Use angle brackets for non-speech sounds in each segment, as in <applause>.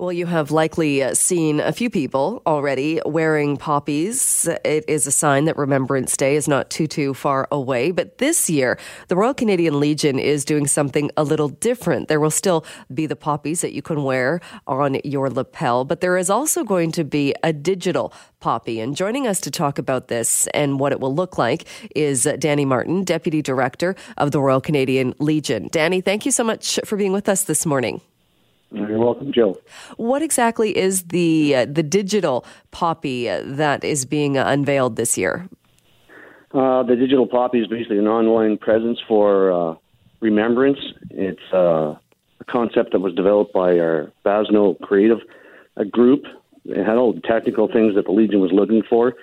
Well, you have likely uh, seen a few people already wearing poppies. It is a sign that Remembrance Day is not too, too far away. But this year, the Royal Canadian Legion is doing something a little different. There will still be the poppies that you can wear on your lapel, but there is also going to be a digital poppy. And joining us to talk about this and what it will look like is Danny Martin, Deputy Director of the Royal Canadian Legion. Danny, thank you so much for being with us this morning. You're welcome, Jill. What exactly is the uh, the digital poppy uh, that is being uh, unveiled this year? Uh, the digital poppy is basically an online presence for uh, remembrance. It's uh, a concept that was developed by our Basno Creative group. It had all the technical things that the Legion was looking for,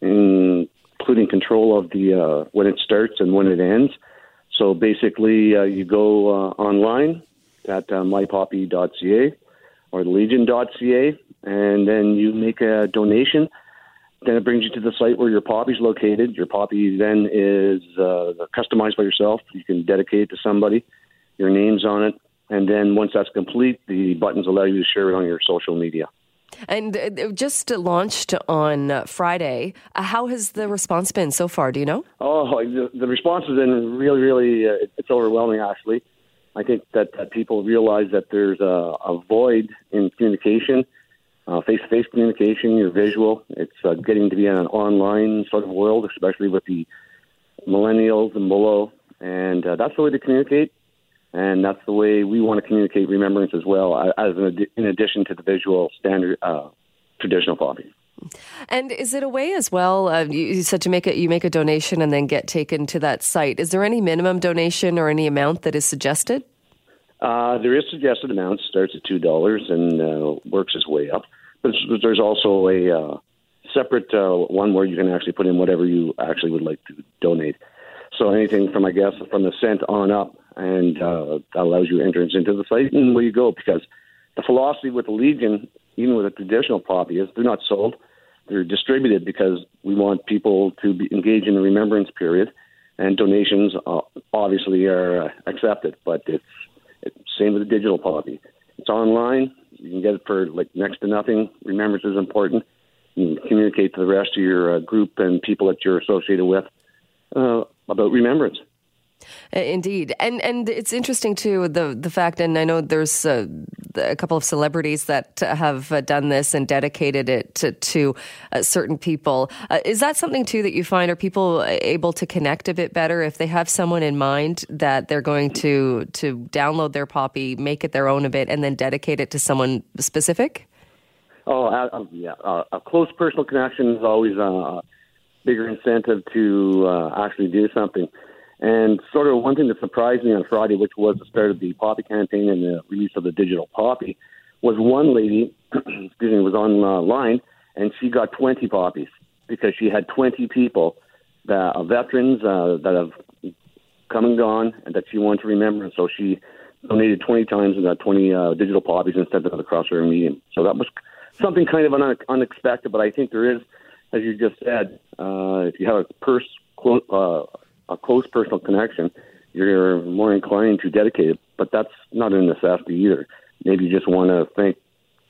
including control of the when it starts and when it ends. So basically, you go online at uh, mypoppy.ca or legion.ca, and then you make a donation. Then it brings you to the site where your poppy is located. Your poppy then is uh, customized by yourself. You can dedicate it to somebody. Your name's on it. And then once that's complete, the buttons allow you to share it on your social media. And uh, just launched on uh, Friday. Uh, how has the response been so far? Do you know? Oh, the, the response has been really, really, uh, it's overwhelming, actually. I think that, that people realize that there's a, a void in communication, face to face communication, your visual. It's uh, getting to be an online sort of world, especially with the millennials and below. And uh, that's the way to communicate. And that's the way we want to communicate remembrance as well, as an, in addition to the visual standard uh, traditional poppy. And is it a way as well? Uh, you, you, said to make it, you make a donation and then get taken to that site. Is there any minimum donation or any amount that is suggested? Uh, there is suggested amount starts at two dollars and uh, works its way up. But there's also a uh, separate uh, one where you can actually put in whatever you actually would like to donate. So anything from I guess from the cent on up, and uh, that allows you entrance into the site and where you go because the philosophy with the Legion, even with a traditional poppy, is they're not sold they're distributed because we want people to be, engage in the remembrance period, and donations uh, obviously are uh, accepted. But it's, it's same with the digital poppy. It's online. You can get it for like next to nothing. Remembrance is important. You can communicate to the rest of your uh, group and people that you're associated with uh, about remembrance. Uh, indeed, and and it's interesting too the the fact, and I know there's uh, a couple of celebrities that have uh, done this and dedicated it to, to uh, certain people. Uh, is that something too that you find are people able to connect a bit better if they have someone in mind that they're going to to download their poppy, make it their own a bit, and then dedicate it to someone specific? Oh, uh, yeah, a close personal connection is always a bigger incentive to actually do something. And sort of one thing that surprised me on Friday, which was the start of the Poppy campaign and the release of the digital Poppy, was one lady, <clears throat> excuse me, was online and she got 20 poppies because she had 20 people, that uh, veterans uh, that have come and gone, and that she wanted to remember. And so she donated 20 times and got 20 uh, digital poppies instead of the Crossriver Medium. So that was something kind of un- unexpected, but I think there is, as you just said, uh, if you have a purse, clo- uh, a close personal connection, you're more inclined to dedicate it. But that's not a necessity either. Maybe you just want to thank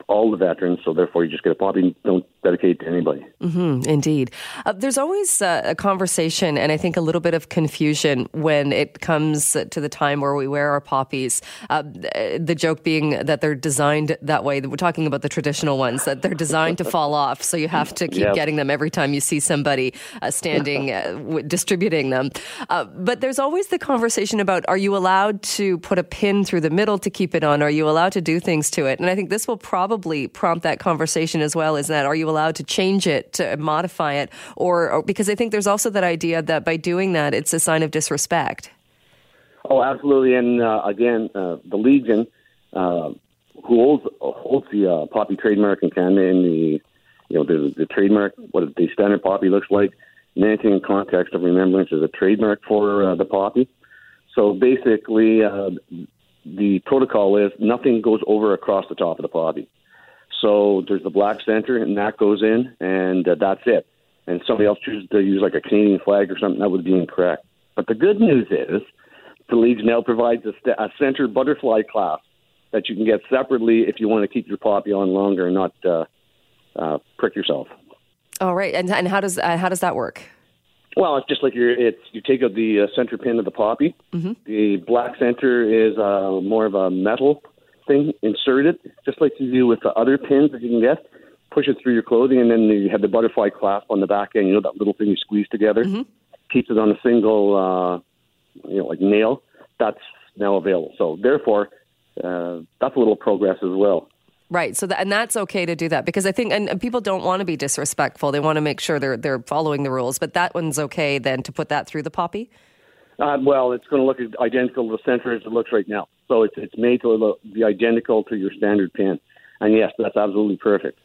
all the veterans, so therefore you just get a poppy. Don't dedicate to anybody. Mm-hmm, indeed, uh, there's always uh, a conversation, and I think a little bit of confusion when it comes to the time where we wear our poppies. Uh, the joke being that they're designed that way. We're talking about the traditional ones that they're designed to fall off, so you have to keep yep. getting them every time you see somebody uh, standing <laughs> uh, w- distributing them. Uh, but there's always the conversation about: Are you allowed to put a pin through the middle to keep it on? Are you allowed to do things to it? And I think this will probably probably prompt that conversation as well. Is that are you allowed to change it, to modify it, or, or because I think there's also that idea that by doing that, it's a sign of disrespect. Oh, absolutely. And uh, again, uh, the Legion, uh, who holds holds the uh, poppy trademark in Canada, and the you know the, the trademark, what the standard poppy looks like, and anything in context of remembrance is a trademark for uh, the poppy. So basically, uh, the protocol is nothing goes over across the top of the poppy. So there's the black center, and that goes in, and uh, that's it. And somebody else chooses to use like a Canadian flag or something, that would be incorrect. But the good news is the Legion now provides a, st- a center butterfly clasp that you can get separately if you want to keep your poppy on longer and not uh, uh, prick yourself. All right, and and how does uh, how does that work? Well, it's just like you're, it's you take out the uh, center pin of the poppy. Mm-hmm. The black center is uh, more of a metal thing. Insert it just like you do with the other pins that you can get. Push it through your clothing, and then you have the butterfly clasp on the back end. You know that little thing you squeeze together. Mm-hmm. Keeps it on a single, uh, you know, like nail. That's now available. So therefore, uh, that's a little progress as well. Right. So that, and that's okay to do that because I think and, and people don't want to be disrespectful. They want to make sure they're they're following the rules. But that one's okay then to put that through the poppy. Uh, well, it's going to look identical to the center as it looks right now. So it's it's made to look, be identical to your standard pin. And yes, that's absolutely perfect.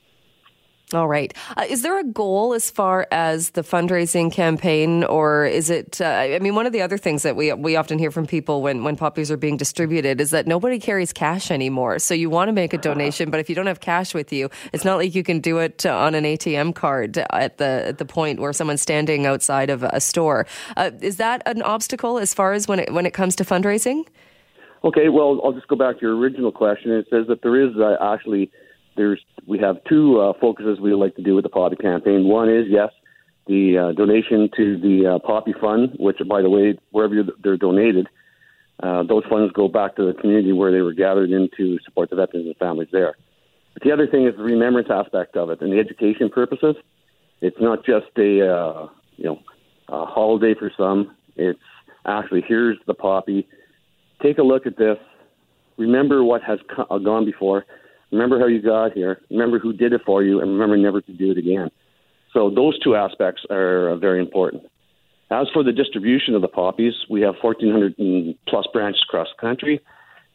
All right. Uh, is there a goal as far as the fundraising campaign, or is it? Uh, I mean, one of the other things that we we often hear from people when when poppies are being distributed is that nobody carries cash anymore. So you want to make a donation, but if you don't have cash with you, it's not like you can do it on an ATM card at the at the point where someone's standing outside of a store. Uh, is that an obstacle as far as when it when it comes to fundraising? Okay. Well, I'll just go back to your original question. It says that there is uh, actually there's we have two uh, focuses we like to do with the Poppy campaign. One is yes, the uh, donation to the uh, Poppy Fund, which by the way, wherever they're donated, uh, those funds go back to the community where they were gathered in to support the veterans and families there. But the other thing is the remembrance aspect of it and the education purposes. It's not just a uh, you know a holiday for some. It's actually here's the poppy. Take a look at this. Remember what has co- gone before Remember how you got here. Remember who did it for you, and remember never to do it again. So those two aspects are uh, very important. As for the distribution of the poppies, we have 1,400 plus branches across the country,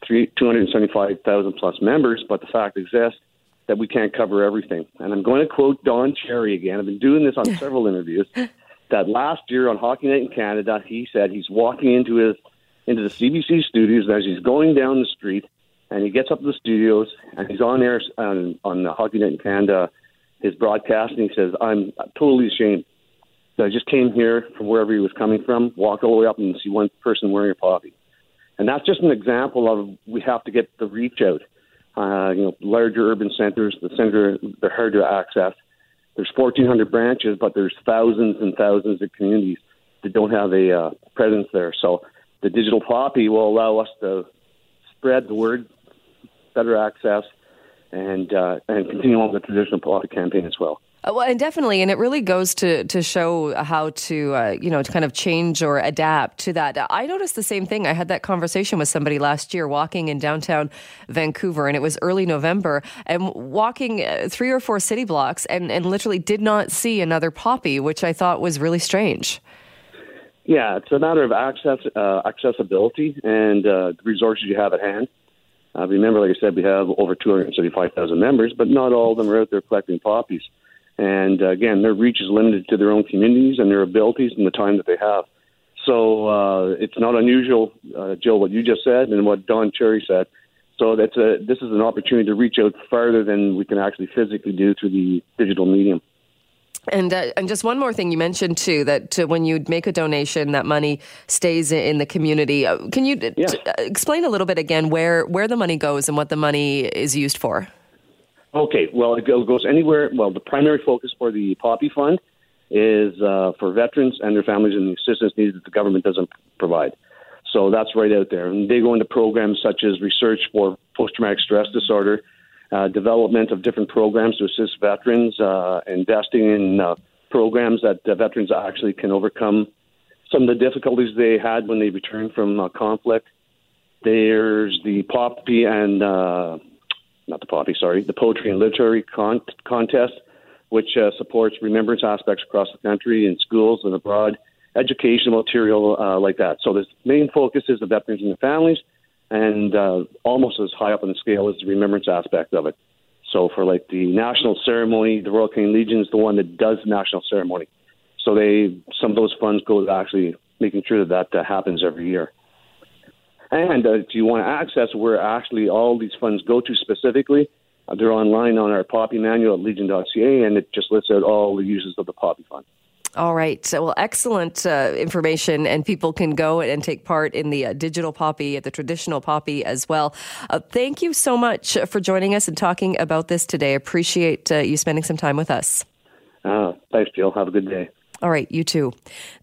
275,000 plus members, but the fact exists that we can't cover everything. And I'm going to quote Don Cherry again. I've been doing this on <laughs> several interviews. That last year on Hockey Night in Canada, he said he's walking into his into the CBC studios as he's going down the street and he gets up to the studios and he's on air on, on the Hockey Night in Canada, his broadcast, and he says, "I'm totally ashamed that I just came here from wherever he was coming from, walked all the way up and see one person wearing a poppy." And that's just an example of we have to get the reach out. Uh, you know, larger urban centers, the center they're hard to access. There's 1,400 branches, but there's thousands and thousands of communities that don't have a uh, presence there. So the digital poppy will allow us to spread the word better access, and uh, and continue on the traditional political campaign as well. Uh, well, and definitely, and it really goes to to show how to uh, you know to kind of change or adapt to that. I noticed the same thing. I had that conversation with somebody last year walking in downtown Vancouver, and it was early November, and walking uh, three or four city blocks, and and literally did not see another poppy, which I thought was really strange. Yeah, it's a matter of access, uh, accessibility, and uh, the resources you have at hand. Uh, remember, like I said, we have over 275,000 members, but not all of them are out there collecting poppies. And uh, again, their reach is limited to their own communities and their abilities and the time that they have. So uh, it's not unusual, uh, Jill, what you just said and what Don Cherry said. So that's a, this is an opportunity to reach out farther than we can actually physically do through the digital medium. And uh, and just one more thing you mentioned too that uh, when you make a donation, that money stays in the community. Uh, can you t- uh, explain a little bit again where where the money goes and what the money is used for? Okay, well it goes anywhere. Well, the primary focus for the Poppy Fund is uh, for veterans and their families and the assistance needed that the government doesn't provide. So that's right out there, and they go into programs such as research for post traumatic stress disorder uh, development of different programs to assist veterans, uh, investing in uh, programs that veterans actually can overcome some of the difficulties they had when they returned from conflict. There's the poppy and uh, not the poppy, sorry, the poetry and literary con- contest, which uh, supports remembrance aspects across the country in schools and abroad, educational material uh, like that. So the main focus is the veterans and the families and uh, almost as high up on the scale as the remembrance aspect of it. So for like the national ceremony, the Royal Canadian Legion is the one that does national ceremony. So they some of those funds go to actually making sure that that uh, happens every year. And uh, if you want to access where actually all these funds go to specifically, uh, they're online on our Poppy manual at legion.ca, and it just lists out all the uses of the Poppy Fund. All right. Well, excellent uh, information, and people can go and take part in the uh, digital poppy, the traditional poppy as well. Uh, thank you so much for joining us and talking about this today. Appreciate uh, you spending some time with us. Uh, thanks, Jill. Have a good day. All right, you too.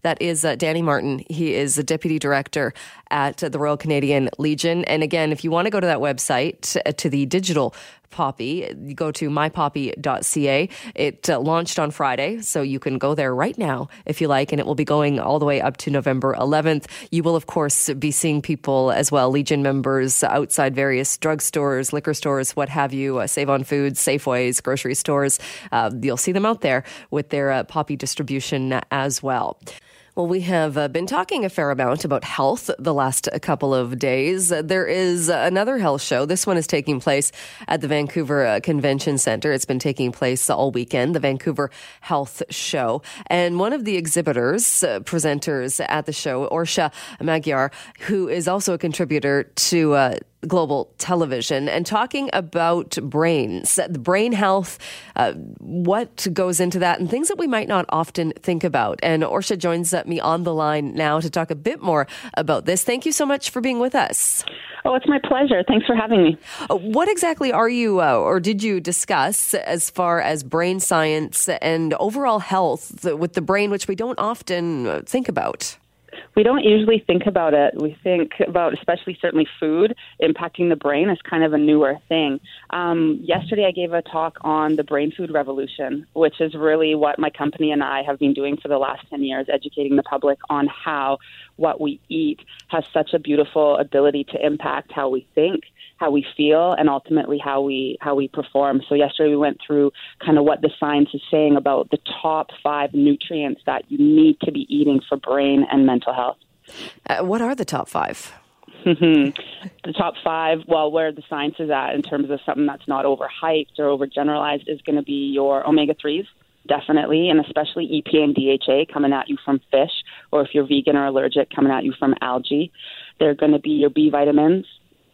That is uh, Danny Martin. He is the deputy director at the Royal Canadian Legion. And again, if you want to go to that website, uh, to the digital Poppy, you go to mypoppy.ca. It uh, launched on Friday, so you can go there right now if you like, and it will be going all the way up to November 11th. You will, of course, be seeing people as well, Legion members outside various drugstores, liquor stores, what have you, uh, Save on Foods, Safeways, grocery stores. Uh, you'll see them out there with their uh, Poppy distribution as well. Well, we have uh, been talking a fair amount about health the last couple of days. There is another health show. This one is taking place at the Vancouver uh, Convention Center. It's been taking place all weekend, the Vancouver Health Show. And one of the exhibitors, uh, presenters at the show, Orsha Magyar, who is also a contributor to uh, global television and talking about brains, the brain health, uh, what goes into that, and things that we might not often think about. And Orsha joins me on the line now to talk a bit more about this. Thank you so much for being with us. Oh, it's my pleasure. Thanks for having me. Uh, what exactly are you, uh, or did you discuss as far as brain science and overall health with the brain, which we don't often uh, think about? We don't usually think about it. We think about, especially certainly food impacting the brain as kind of a newer thing. Um, yesterday, I gave a talk on the brain food revolution, which is really what my company and I have been doing for the last 10 years, educating the public on how what we eat has such a beautiful ability to impact how we think how we feel and ultimately how we how we perform. So yesterday we went through kind of what the science is saying about the top five nutrients that you need to be eating for brain and mental health. Uh, what are the top five? the top five, well, where the science is at in terms of something that's not overhyped or overgeneralized is going to be your omega 3s, definitely, and especially EPA and DHA coming at you from fish, or if you're vegan or allergic, coming at you from algae. They're going to be your B vitamins,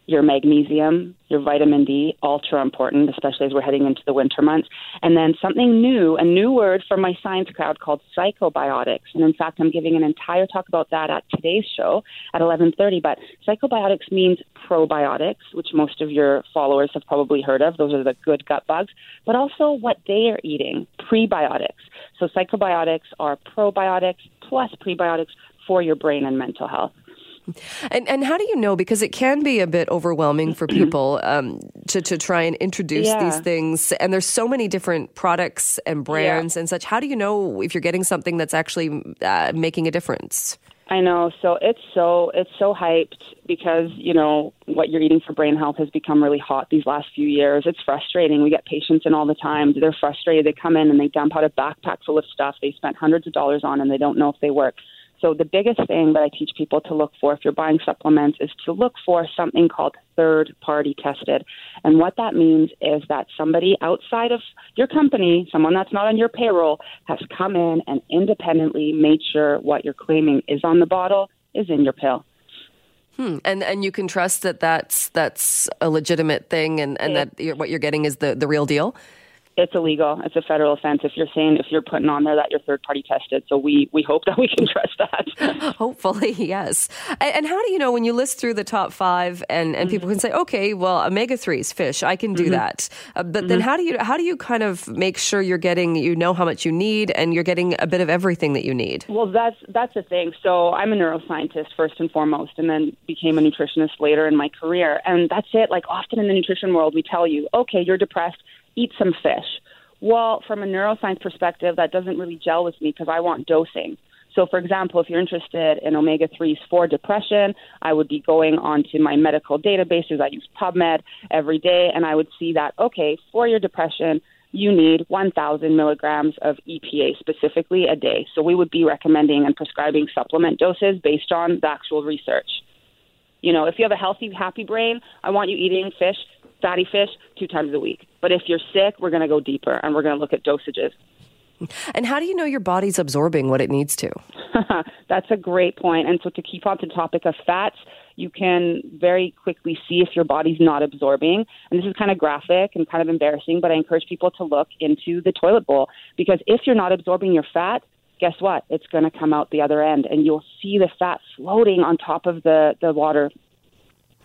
your magnesium, your vitamin D, ultra important, especially as we're heading into the winter months. And then something new, a new word for my science crowd called psychobiotics. And in fact, I'm giving an entire talk about that at today's show at 11:30. But psychobiotics means probiotics, which most of your followers have probably heard of. Those are the good gut bugs, but also what they are eating, prebiotics. So psychobiotics are probiotics plus prebiotics for your brain and mental health. And and how do you know? Because it can be a bit overwhelming for <clears throat> people um, to to try and introduce yeah. these things, and there's so many different products and brands yeah. and such. How do you know if you're getting something that's actually uh, making a difference? I know. So it's so it's so hyped because you know what you're eating for brain health has become really hot these last few years. It's frustrating. We get patients in all the time. They're frustrated. They come in and they dump out a backpack full of stuff they spent hundreds of dollars on, and they don't know if they work. So the biggest thing that I teach people to look for if you're buying supplements is to look for something called third party tested. And what that means is that somebody outside of your company, someone that's not on your payroll, has come in and independently made sure what you're claiming is on the bottle is in your pill. Hmm. And and you can trust that that's that's a legitimate thing, and, and that you're, what you're getting is the, the real deal it's illegal. It's a federal offense if you're saying if you're putting on there that you're third party tested. So we we hope that we can <laughs> trust that. <laughs> Hopefully, yes. And, and, how do you know when you list through the top five and, and mm-hmm. people can say, okay, well, omega threes, fish, I can do mm-hmm. that. Uh, but mm-hmm. then how do you how do you kind of make sure you're getting you know how much you need and you're getting a bit of everything that you need? Well, that's that's the thing. So I'm a neuroscientist first and foremost, and then became a nutritionist later in my career. And that's it. Like often in the nutrition world, we tell you, okay, you're depressed eat some fish. Well, from a neuroscience perspective, that doesn't really gel with me because I want dosing. So, for example, if you're interested in omega 3s for depression, I would be going onto my medical databases. I use PubMed every day, and I would see that, okay, for your depression, you need 1,000 milligrams of EPA specifically a day. So, we would be recommending and prescribing supplement doses based on the actual research. You know, if you have a healthy, happy brain, I want you eating fish fatty fish two times a week. But if you're sick, we're going to go deeper and we're going to look at dosages. And how do you know your body's absorbing what it needs to? <laughs> That's a great point. And so, to keep on the topic of fats, you can very quickly see if your body's not absorbing. And this is kind of graphic and kind of embarrassing, but I encourage people to look into the toilet bowl because if you're not absorbing your fat, guess what? It's going to come out the other end, and you'll see the fat floating on top of the the water.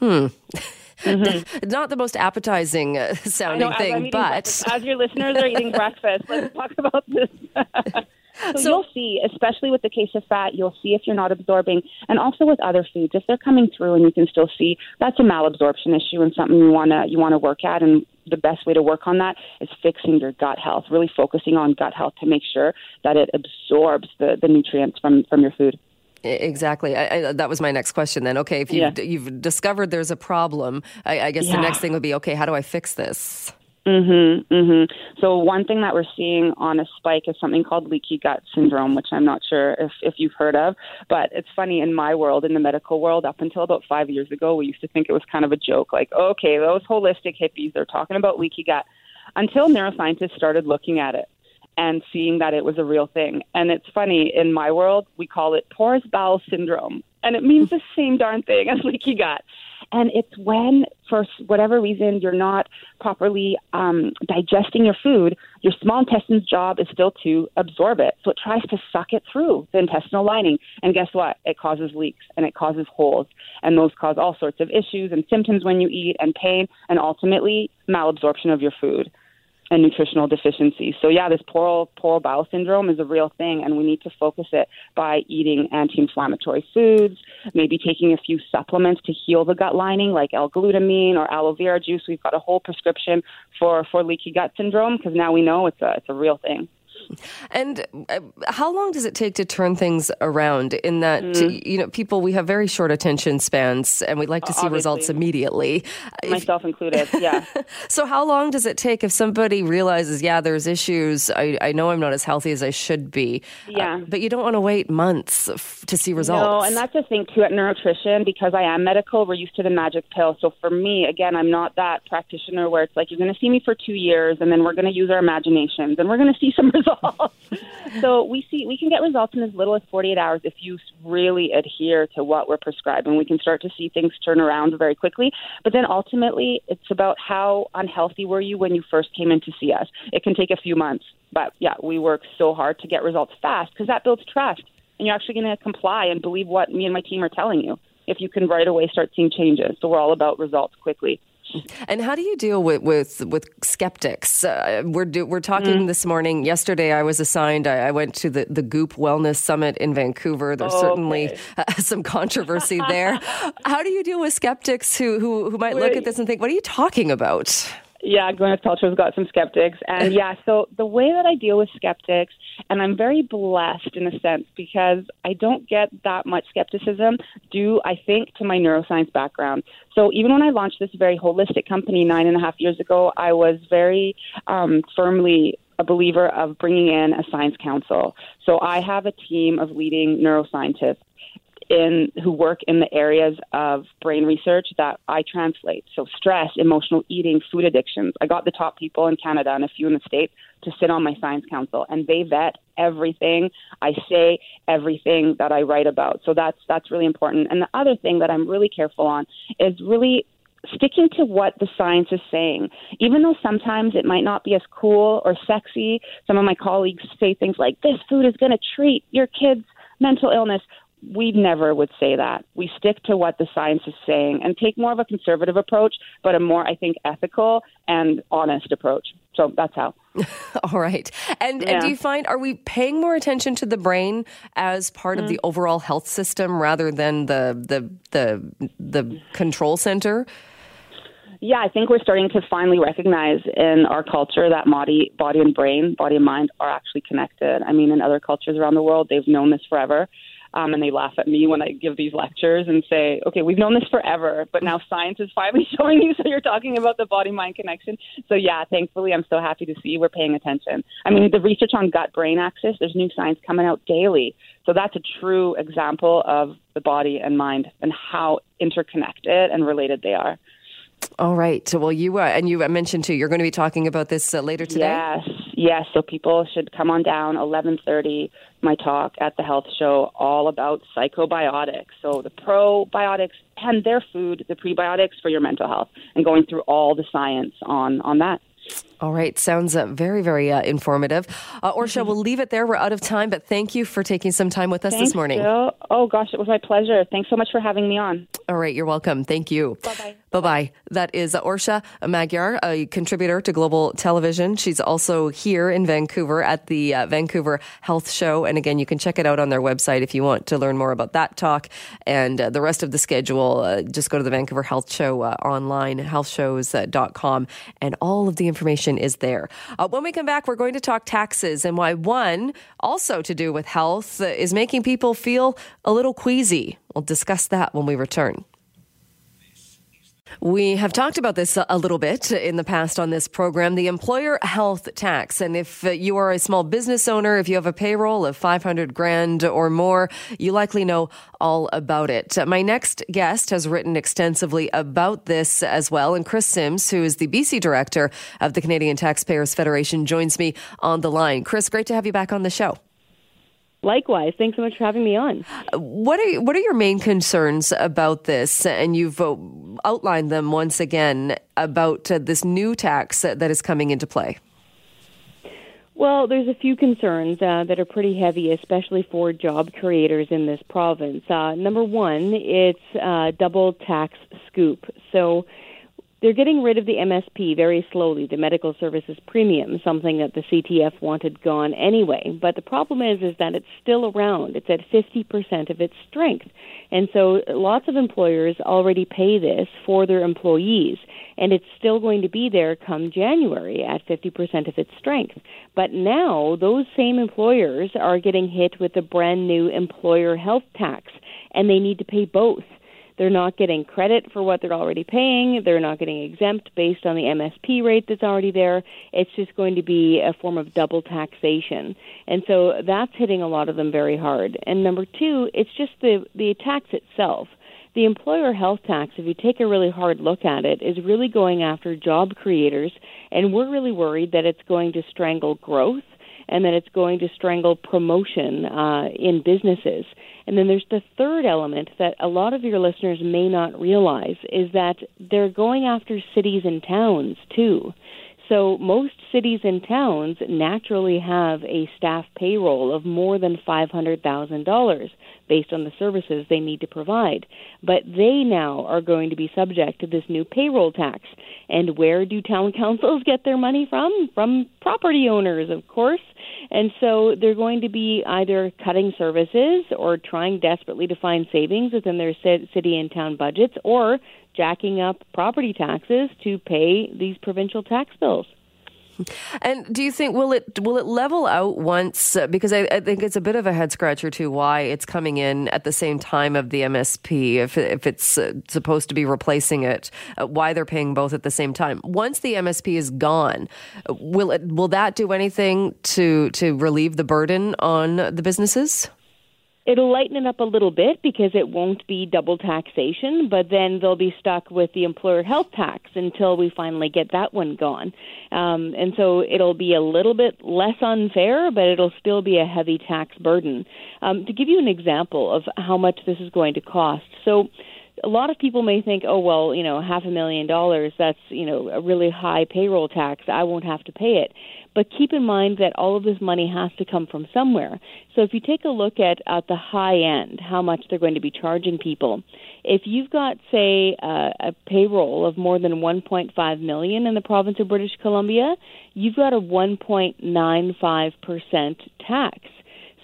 Hmm. <laughs> Mm-hmm. <laughs> Not the most appetizing uh, sounding know, thing, but as your listeners are eating breakfast, let's <laughs> talk about this. <laughs> So, so, you'll see, especially with the case of fat, you'll see if you're not absorbing, and also with other foods, if they're coming through and you can still see, that's a malabsorption issue and something you wanna you wanna work at. And the best way to work on that is fixing your gut health, really focusing on gut health to make sure that it absorbs the, the nutrients from from your food. Exactly. I, I, that was my next question. Then, okay, if you've, yeah. you've discovered there's a problem, I, I guess yeah. the next thing would be, okay, how do I fix this? Mhm, mhm. So one thing that we're seeing on a spike is something called leaky gut syndrome, which I'm not sure if if you've heard of, but it's funny in my world, in the medical world, up until about 5 years ago, we used to think it was kind of a joke like, okay, those holistic hippies, they're talking about leaky gut. Until neuroscientists started looking at it and seeing that it was a real thing. And it's funny, in my world, we call it porous bowel syndrome, and it means the same darn thing as <laughs> leaky gut. And it's when, for whatever reason, you're not properly um, digesting your food, your small intestine's job is still to absorb it. So it tries to suck it through the intestinal lining. And guess what? It causes leaks and it causes holes. And those cause all sorts of issues and symptoms when you eat and pain and ultimately malabsorption of your food and nutritional deficiency. So yeah, this poor poor bowel syndrome is a real thing, and we need to focus it by eating anti-inflammatory foods, maybe taking a few supplements to heal the gut lining, like L-glutamine or aloe vera juice. We've got a whole prescription for for leaky gut syndrome because now we know it's a it's a real thing. And uh, how long does it take to turn things around? In that, mm. you know, people we have very short attention spans, and we'd like to see Obviously. results immediately. Myself if, included. Yeah. <laughs> so, how long does it take if somebody realizes, yeah, there's issues? I, I know I'm not as healthy as I should be. Uh, yeah. Uh, but you don't want to wait months f- to see results. No, and that's the thing too at Neurotrition because I am medical. We're used to the magic pill. So for me, again, I'm not that practitioner where it's like you're going to see me for two years, and then we're going to use our imaginations, and we're going to see some <laughs> results <laughs> so we see we can get results in as little as 48 hours if you really adhere to what we're prescribing. We can start to see things turn around very quickly. But then ultimately, it's about how unhealthy were you when you first came in to see us. It can take a few months, but yeah, we work so hard to get results fast because that builds trust, and you're actually going to comply and believe what me and my team are telling you. If you can right away start seeing changes, so we're all about results quickly. And how do you deal with with, with skeptics? Uh, we're do, we're talking mm. this morning. Yesterday, I was assigned. I, I, went to the the Goop Wellness Summit in Vancouver. There's oh, certainly okay. <laughs> uh, some controversy there. <laughs> how do you deal with skeptics who who, who might Wait. look at this and think, "What are you talking about?" Yeah, Gwyneth Paltrow's got some skeptics. And yeah, so the way that I deal with skeptics, and I'm very blessed in a sense because I don't get that much skepticism due, I think, to my neuroscience background. So even when I launched this very holistic company nine and a half years ago, I was very um, firmly a believer of bringing in a science council. So I have a team of leading neuroscientists in who work in the areas of brain research that I translate. So stress, emotional eating, food addictions. I got the top people in Canada and a few in the States to sit on my science council and they vet everything I say, everything that I write about. So that's that's really important. And the other thing that I'm really careful on is really sticking to what the science is saying. Even though sometimes it might not be as cool or sexy, some of my colleagues say things like, this food is going to treat your kid's mental illness we never would say that. We stick to what the science is saying and take more of a conservative approach, but a more, I think, ethical and honest approach. So that's how. <laughs> All right. And, yeah. and do you find, are we paying more attention to the brain as part mm. of the overall health system rather than the, the, the, the control center? Yeah, I think we're starting to finally recognize in our culture that body, body and brain, body and mind are actually connected. I mean, in other cultures around the world, they've known this forever. Um, and they laugh at me when I give these lectures and say, okay, we've known this forever, but now science is finally <laughs> showing you. So you're talking about the body mind connection. So, yeah, thankfully, I'm so happy to see we're paying attention. I mean, the research on gut brain axis, there's new science coming out daily. So, that's a true example of the body and mind and how interconnected and related they are. All right. Well, you uh, and you mentioned too. You're going to be talking about this uh, later today. Yes, yes. So people should come on down. 11:30. My talk at the health show, all about psychobiotics. So the probiotics and their food, the prebiotics for your mental health, and going through all the science on on that. All right. Sounds uh, very, very uh, informative. Uh, Orsha, we'll leave it there. We're out of time, but thank you for taking some time with us Thanks, this morning. Jill. Oh, gosh, it was my pleasure. Thanks so much for having me on. All right. You're welcome. Thank you. Bye bye. Bye. That is Orsha Magyar, a contributor to Global Television. She's also here in Vancouver at the uh, Vancouver Health Show. And again, you can check it out on their website if you want to learn more about that talk and uh, the rest of the schedule. Uh, just go to the Vancouver Health Show uh, online, healthshows.com, and all of the information is there. Uh, when we come back, we're going to talk taxes and why one, also to do with health, is making people feel a little queasy. We'll discuss that when we return. We have talked about this a little bit in the past on this program the employer health tax. And if uh, you are a small business owner, if you have a payroll of 500 grand or more, you likely know all about it. My next guest has written extensively about this as well. And Kris Sims, who is the BC director of the Canadian Taxpayers Federation, joins me on the line. Kris, great to have you back on the show. Likewise, thanks so much for having me on. What are what are your main concerns about this? And you've uh, outlined them once again about uh, this new tax that is coming into play. Well, there's a few concerns uh, that are pretty heavy, especially for job creators in this province. Uh, number one, it's uh, double tax scoop. So they're getting rid of the MSP very slowly, the medical services premium, something that the CTF wanted gone anyway. But the problem is, is that it's still around. It's at 50% of its strength. And so lots of employers already pay this for their employees. And it's still going to be there come January at 50% of its strength. But now those same employers are getting hit with a brand new employer health tax, and they need to pay both. They're not getting credit for what they're already paying. They're not getting exempt based on the MSP rate that's already there. It's just going to be a form of double taxation. And so that's hitting a lot of them very hard. And number two, it's just the, the tax itself. The employer health tax, if you take a really hard look at it, is really going after job creators, and we're really worried that it's going to strangle growth and that it's going to strangle promotion uh, in businesses. And then there's the third element that a lot of your listeners may not realize is that they're going after cities and towns too. So most cities and towns naturally have a staff payroll of more than $500,000 based on the services they need to provide. But they now are going to be subject to this new payroll tax. And where do town <laughs> councils get their money from? From property owners, of course. And so they're going to be either cutting services or trying desperately to find savings within their city and town budgets or jacking up property taxes to pay these provincial tax bills. And do you think will it will it level out once? Uh, because I, I, think it's a bit of a head scratcher too. Why it's coming in at the same time of the MSP if if it's uh, supposed to be replacing it? Uh, why they're paying both at the same time? Once the MSP is gone, will it will that do anything to to relieve the burden on the businesses? It'll lighten it up a little bit because it won't be double taxation, but then they'll be stuck with the employer health tax until we finally get that one gone. Um, and so it'll be a little bit less unfair, but it'll still be a heavy tax burden. Um, to give you an example of how much this is going to cost, so a lot of people may think, oh well, you know, half a million dollars, that's you know a really high payroll tax. I won't have to pay it. But keep in mind that all of this money has to come from somewhere. So if you take a look at at the high end, how much they're going to be charging people, if you've got say uh, a payroll of more than 1.5 million in the province of British Columbia, you've got a 1.95 percent tax.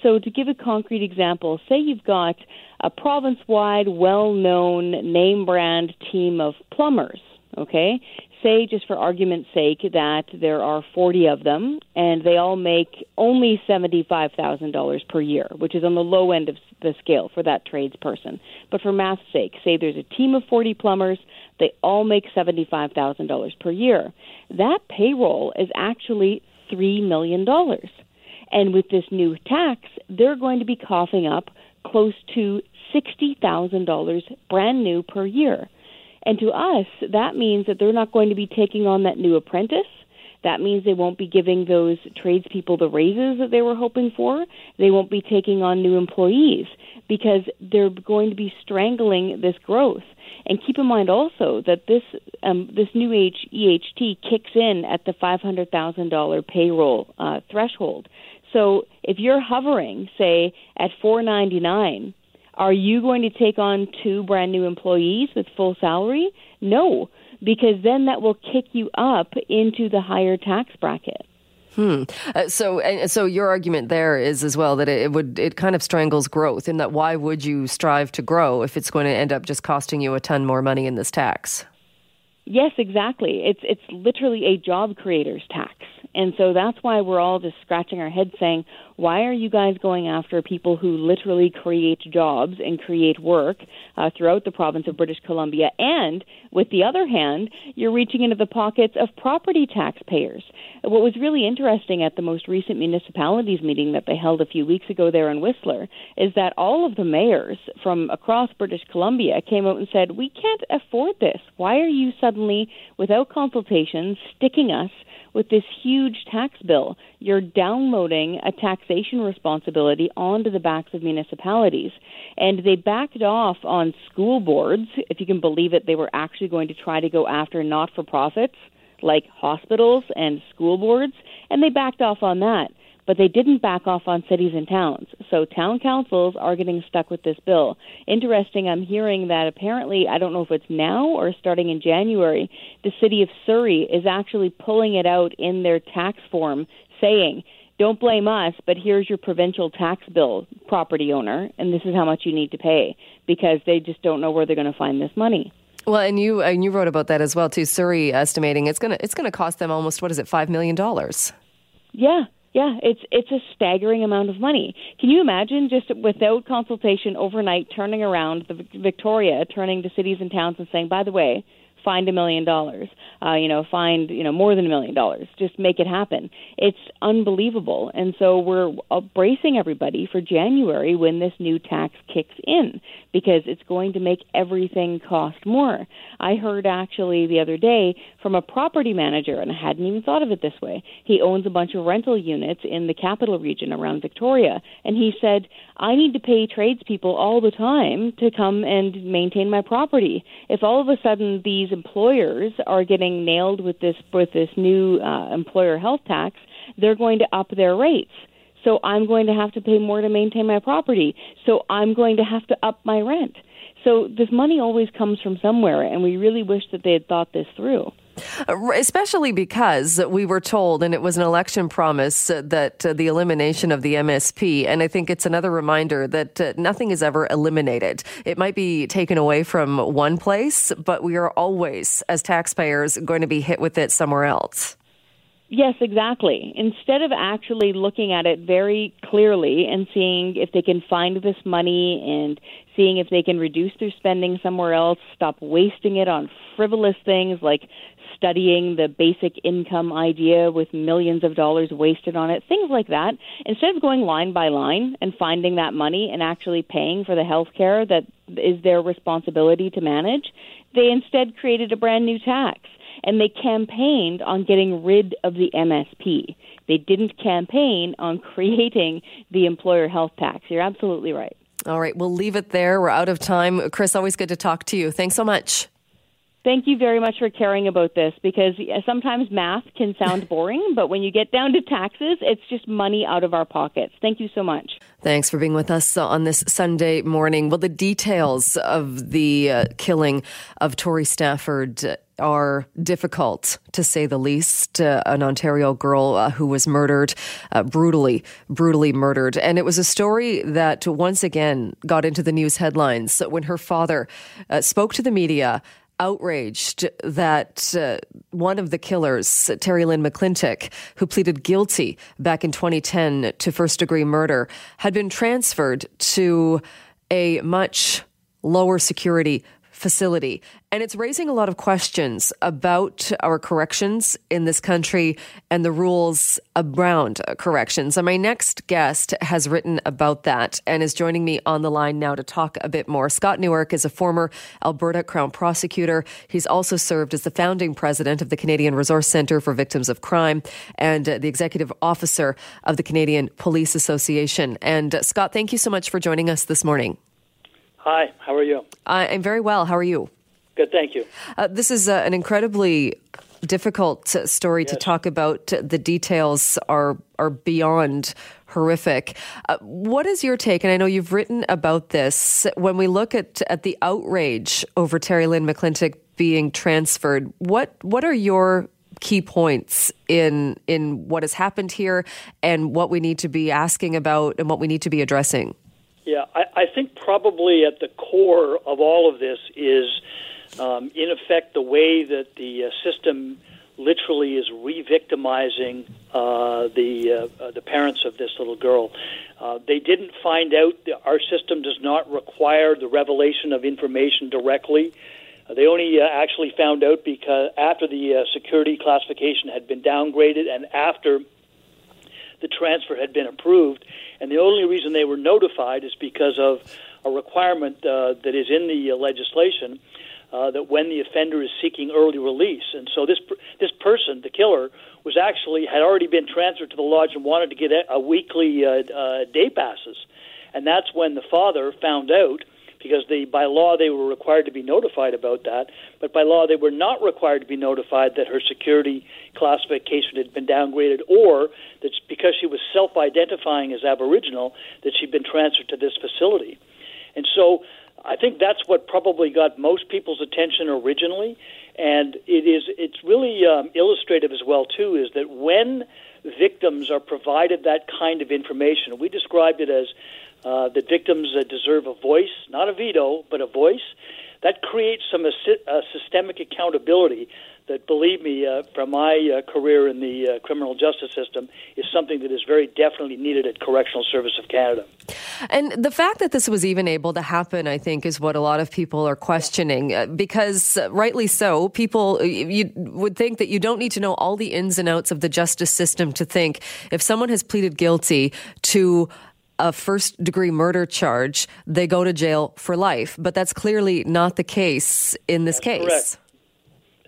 So to give a concrete example, say you've got a province-wide, well-known name brand team of plumbers. Okay, say, just for argument's sake, that there are 40 of them and they all make only $75,000 per year, which is on the low end of the scale for that tradesperson. But for math's sake, say there's a team of 40 plumbers, they all make $75,000 per year. That payroll is actually $3 million. And with this new tax, they're going to be coughing up close to $60,000 brand new per year. And to us, that means that they're not going to be taking on that new apprentice. That means they won't be giving those tradespeople the raises that they were hoping for. They won't be taking on new employees because they're going to be strangling this growth. And keep in mind also that this um, this new age EHT kicks in at the five hundred thousand dollar payroll uh, threshold. So if you're hovering, say at four ninety nine, are you going to take on two brand new employees with full salary? No, because then that will kick you up into the higher tax bracket. Hmm. Uh, so, uh, so your argument there is as well that it, it, would it kind of strangles growth in that why would you strive to grow if it's going to end up just costing you a ton more money in this tax? Yes, exactly. It's it's literally a job creator's tax. And so that's why we're all just scratching our heads saying, why are you guys going after people who literally create jobs and create work uh, throughout the province of British Columbia? And with the other hand, you're reaching into the pockets of property taxpayers. What was really interesting at the most recent municipalities meeting that they held a few weeks ago there in Whistler is that all of the mayors from across British Columbia came out and said, we can't afford this. Why are you suddenly, without consultation, sticking us with this huge tax bill. You're downloading a taxation responsibility onto the backs of municipalities. And they backed off on school boards. If you can believe it, they were actually going to try to go after not for profits like hospitals and school boards, and they backed off on that but they didn't back off on cities and towns. So town councils are getting stuck with this bill. Interesting, I'm hearing that apparently, I don't know if it's now or starting in January, the city of Surrey is actually pulling it out in their tax form saying, don't blame us, but here's your provincial tax bill, property owner, and this is how much you need to pay because they just don't know where they're going to find this money. Well, and you and you wrote about that as well too. Surrey estimating it's gonna it's gonna cost them almost what is it five million dollars? Yeah, yeah, it's it's a staggering amount of money. Can you imagine just without consultation overnight turning around the Victoria, turning to cities and towns and saying, by the way, find a million dollars, uh, you know, find you know more than a million dollars, just make it happen. It's unbelievable, and so we're bracing everybody for January when this new tax kicks in because it's going to make everything cost more. I heard actually the other day from a property manager, and I hadn't even thought of it this way. He owns a bunch of rental units in the capital region around Victoria, and he said, I need to pay tradespeople all the time to come and maintain my property. If all of a sudden these employers are getting nailed with this with this new uh, employer health tax, they're going to up their rates. So I'm going to have to pay more to maintain my property. So I'm going to have to up my rent. So this money always comes from somewhere, and we really wish that they had thought this through. Especially because we were told, and it was an election promise, uh, that uh, the elimination of the MSP. And I think it's another reminder that uh, nothing is ever eliminated. It might be taken away from one place, but we are always, as taxpayers, going to be hit with it somewhere else. Yes, exactly. Instead of actually looking at it very clearly and seeing if they can find this money and seeing if they can reduce their spending somewhere else, stop wasting it on frivolous things like studying the basic income idea with millions of dollars wasted on it, things like that. Instead of going line by line and finding that money and actually paying for the health care that is their responsibility to manage, they instead created a brand new tax and they campaigned on getting rid of the MSP. They didn't campaign on <laughs> creating the employer health tax. You're absolutely right. All right, we'll leave it there. We're out of time. Kris, always good to talk to you. Thanks so much. Thank you very much for caring about this because sometimes math can sound <laughs> boring, but when you get down to taxes, it's just money out of our pockets. Thank you so much. Thanks for being with us on this Sunday morning. Well, the details of the uh, killing of Tori Stafford are difficult to say the least. Uh, an Ontario girl uh, who was murdered, uh, brutally, brutally murdered. And it was a story that once again got into the news headlines when her father uh, spoke to the media outraged that uh, one of the killers, Terri-Lynne McClintic, who pleaded guilty back in 2010 to first degree murder, had been transferred to a much lower security facility. And it's raising a lot of questions about our corrections in this country and the rules around corrections. And my next guest has written about that and is joining me on the line now to talk a bit more. Scott Newark is a former Alberta Crown prosecutor. He's also served as the founding president of the Canadian Resource Centre for Victims of Crime and the executive officer of the Canadian Police Association. And Scott, thank you so much for joining us this morning. Hi, how are you? I'm very well. How are you? Good, thank you. Uh, this is uh, an incredibly difficult uh, story yes. to talk about. The details are are beyond horrific. Uh, what is your take? And I know you've written about this. When we look at at the outrage over Terri-Lynne McClintic being transferred, what what are your key points in in what has happened here and what we need to be asking about and what we need to be addressing? Yeah, I, I think probably at the core of all of this is um, in effect, the way that the uh, system literally is re-victimizing uh, the uh, the parents of this little girl. Uh, they didn't find out. Our system does not require the revelation of information directly. Uh, they only uh, actually found out because after the uh, security classification had been downgraded and after the transfer had been approved. And the only reason they were notified is because of a requirement uh, that is in the uh, legislation uh, that when the offender is seeking early release. And so this this person, the killer, was actually had already been transferred to the lodge and wanted to get a, a weekly uh, uh, day passes. And that's when the father found out because they by law they were required to be notified about that, but by law they were not required to be notified that her security classification had been downgraded or that because she was self-identifying as aboriginal that she'd been transferred to this facility. And so I think that's what probably got most people's attention originally, and it is it's really um, illustrative as well too. Is that when victims are provided that kind of information, we described it as uh, that victims deserve a voice, not a veto, but a voice. That creates some uh, systemic accountability that, believe me, uh, from my uh, career in the uh, criminal justice system, is something that is very definitely needed at Correctional Service of Canada. And the fact that this was even able to happen, I think, is what a lot of people are questioning. Uh, because, rightly so, people you would think that you don't need to know all the ins and outs of the justice system to think if someone has pleaded guilty to a first degree murder charge, they go to jail for life. But that's clearly not the case in this that's case. Correct.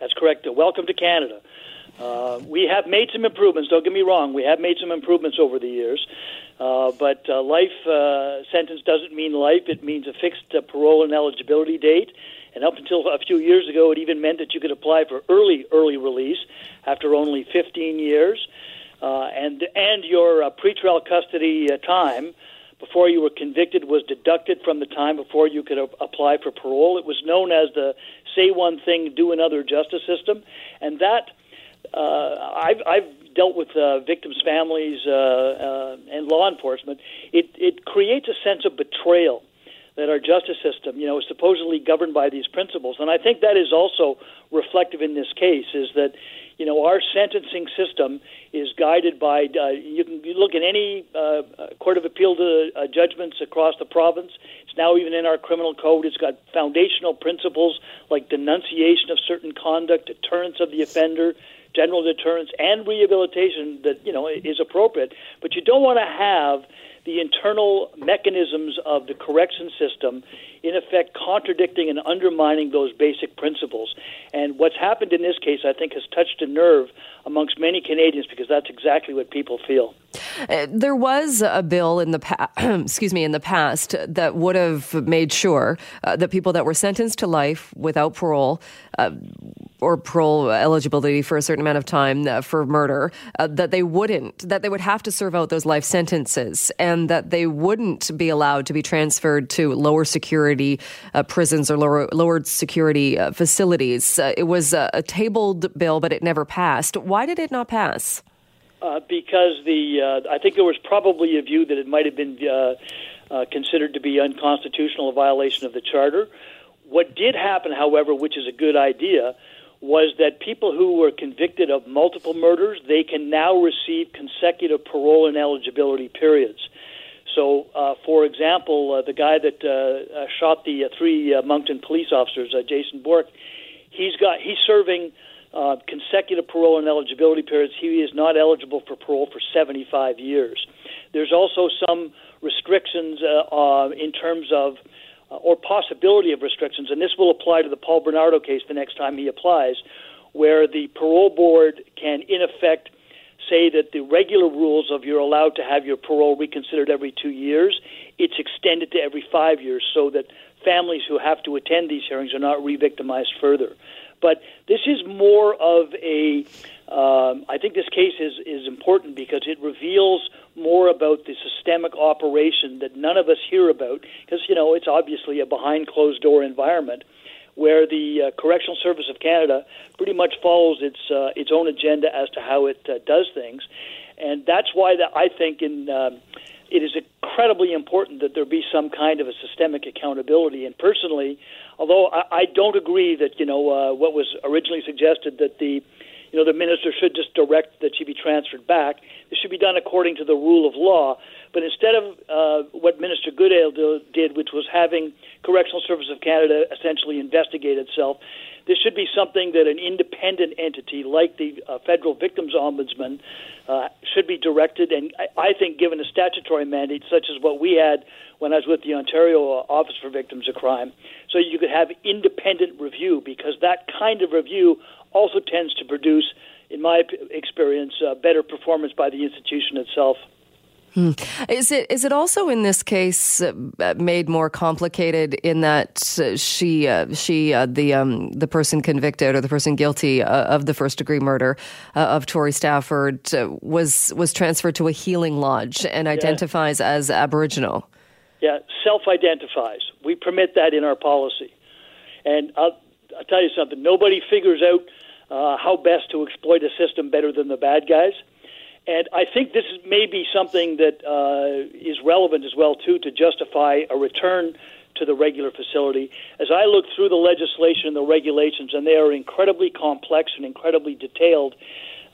That's correct. Welcome to Canada. Uh, we have made some improvements. Don't get me wrong. We have made some improvements over the years, uh, but uh, life uh, sentence doesn't mean life. It means a fixed uh, parole and eligibility date. And up until a few years ago, it even meant that you could apply for early early release after only 15 years, uh, and and your uh, pretrial custody uh, time before you were convicted was deducted from the time before you could a- apply for parole. It was known as the say one thing, do another justice system, and that uh, I've, I've dealt with uh, victims' families uh, uh, and law enforcement. It it creates a sense of betrayal that our justice system, you know, is supposedly governed by these principles, and I think that is also reflective in this case. Is that you know, our sentencing system is guided by. Uh, you can you look at any uh, court of appeal to, uh, judgments across the province. It's now even in our criminal code. It's got foundational principles like denunciation of certain conduct, deterrence of the offender, general deterrence, and rehabilitation that you know is appropriate. But you don't want to have the internal mechanisms of the correction system, in effect, contradicting and undermining those basic principles. And what's happened in this case, I think, has touched a nerve amongst many Canadians because that's exactly what people feel. Uh, there was a bill in the pa- <clears throat> excuse me in the past that would have made sure uh, that people that were sentenced to life without parole uh, or parole eligibility for a certain amount of time uh, for murder uh, that they wouldn't that they would have to serve out those life sentences and that they wouldn't be allowed to be transferred to lower security uh, prisons or lower lower security facilities. it was a tabled bill, but it never passed. Why did it not pass? Uh, because the uh, I think there was probably a view that it might have been uh, uh, considered to be unconstitutional, a violation of the charter. What did happen, however, which is a good idea, was that people who were convicted of multiple murders they can now receive consecutive parole and eligibility periods. So, uh, for example, uh, the guy that uh, uh, shot the uh, three uh, Moncton police officers, uh, Jason Bourque, he's got he's serving uh, consecutive parole and eligibility periods. He is not eligible for parole for 75 years. There's also some restrictions uh, uh, in terms of uh, or possibility of restrictions, and this will apply to the Paul Bernardo case the next time he applies, where the parole board can, in effect, say that the regular rules of you're allowed to have your parole reconsidered every two years, it's extended to every five years so that families who have to attend these hearings are not re victimized further. But this is more of a, um, I think this case is, is important because it reveals more about the systemic operation that none of us hear about because, you know, it's obviously a behind closed door environment where the uh, Correctional Service of Canada pretty much follows its uh, its own agenda as to how it uh, does things, and that's why that I think in um, it is incredibly important that there be some kind of a systemic accountability. And personally, although I, I don't agree that you know uh, what was originally suggested that the you know the minister should just direct that she be transferred back, this should be done according to the rule of law. But instead of uh, what Minister Goodale do, did, which was having Correctional Service of Canada essentially investigate itself, this should be something that an independent entity like the uh, Federal Victims Ombudsman uh, should be directed. And I, I think, given a statutory mandate such as what we had when I was with the Ontario Office for Victims of Crime, so you could have independent review because that kind of review also tends to produce, in my experience, uh, better performance by the institution itself. Hmm. Is it is it also in this case uh, made more complicated in that uh, she uh, she uh, the um, the person convicted or the person guilty uh, of the first degree murder uh, of Tori Stafford was was transferred to a healing lodge and identifies yeah. as Aboriginal. Yeah, self-identifies. We permit that in our policy, and I'll, I'll tell you something. Nobody figures out how best to exploit a system better than the bad guys. And I think this may be something that uh, is relevant as well too to justify a return to the regular facility. As I look through the legislation and the regulations, and they are incredibly complex and incredibly detailed,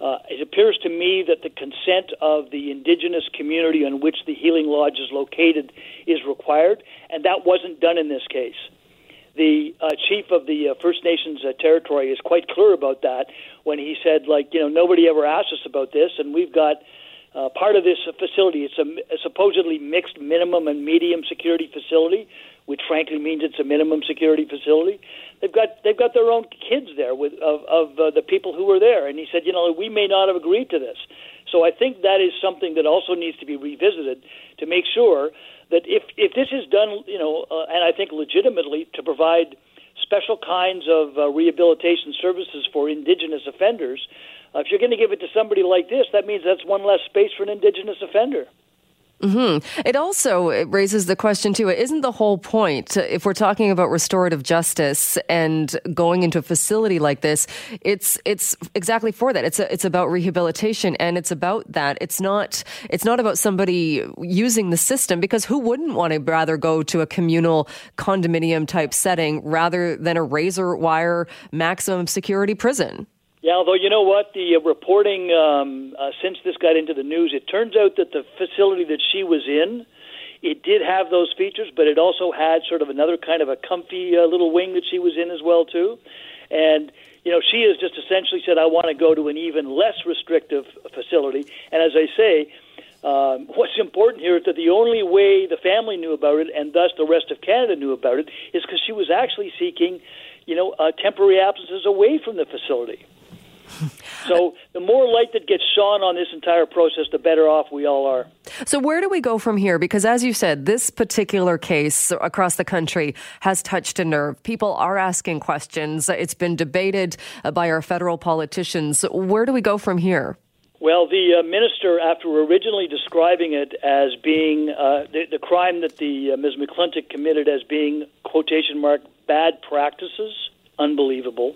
uh, it appears to me that the consent of the indigenous community on which the healing lodge is located is required, and that wasn't done in this case. The uh, chief of the uh, First Nations uh, territory is quite clear about that when he said, like, you know, nobody ever asked us about this, and we've got uh, part of this facility. It's a, a supposedly mixed minimum and medium security facility, which frankly means it's a minimum security facility. They've got they've got their own kids there with of, of uh, the people who were there, and he said, you know, we may not have agreed to this. So I think that is something that also needs to be revisited to make sure that if if this is done, you know, uh, and I think legitimately to provide special kinds of uh, rehabilitation services for indigenous offenders, uh, if you're going to give it to somebody like this, that means that's one less space for an indigenous offender. Mm-hmm. It also raises the question too. Isn't the whole point, if we're talking about restorative justice and going into a facility like this, it's it's exactly for that. It's a, it's about rehabilitation and it's about that. It's not it's not about somebody using the system because who wouldn't want to rather go to a communal condominium type setting rather than a razor wire maximum security prison? Yeah, although you know what, the uh, reporting um, uh, since this got into the news, it turns out that the facility that she was in, it did have those features, but it also had sort of another kind of a comfy uh, little wing that she was in as well too, and you know she has just essentially said, I want to go to an even less restrictive facility, and as I say. Um, <laughs> what's important here is that the only way the family knew about it, and thus the rest of Canada knew about it, is because she was actually seeking, you know, uh, temporary absences away from the facility. So the more light that gets shone on this entire process, the better off we all are. So where do we go from here? Because as you said, this particular case across the country has touched a nerve. People are asking questions. It's been debated by our federal politicians. Where do we go from here? Well, the uh, minister, after originally describing it as being uh, the, the, crime that the uh, Ms. McClintic committed as being quotation mark bad practices, unbelievable.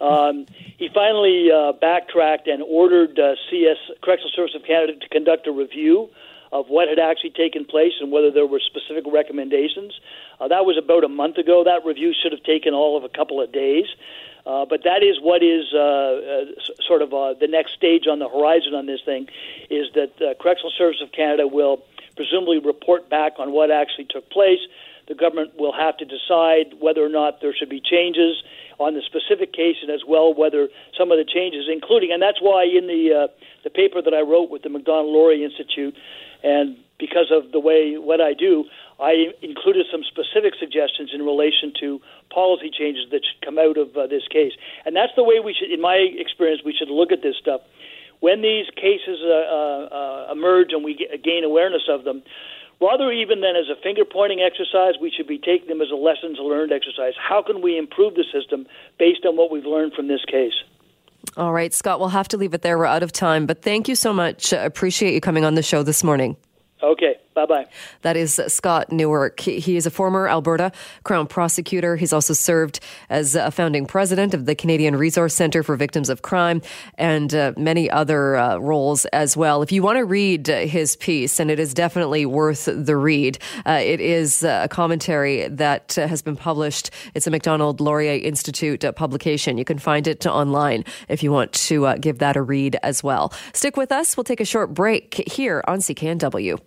Um, he finally uh, backtracked and ordered uh, CS Correctional Service of Canada to conduct a review of what had actually taken place and whether there were specific recommendations. Uh, that was about a month ago. That review should have taken all of a couple of days. Uh, but that is what is uh, uh, sort of uh, the next stage on the horizon on this thing, is that uh, Correctional Service of Canada will presumably report back on what actually took place. The government will have to decide whether or not there should be changes on the specific case and as well whether some of the changes, including, and that's why in the uh, the paper that I wrote with the Macdonald-Laurier Institute, and because of the way what I do, I included some specific suggestions in relation to policy changes that should come out of uh, this case. And that's the way we should, in my experience, we should look at this stuff. When these cases uh, uh, uh emerge and we gain awareness of them, rather even than as a finger pointing exercise, we should be taking them as a lessons learned exercise. How can we improve the system based on what we've learned from this case? All right, Scott, we'll have to leave it there. We're out of time, but thank you so much. Appreciate you coming on the show this morning. Okay. Bye bye. That is Scott Newark. He is a former Alberta Crown prosecutor. He's also served as a founding president of the Canadian Resource Centre for Victims of Crime and uh, many other uh, roles as well. If you want to read his piece, and it is definitely worth the read, uh, it is a commentary that has been published. It's a Macdonald-Laurier Institute uh, publication. You can find it online if you want to uh, give that a read as well. Stick with us. We'll take a short break here on CKNW.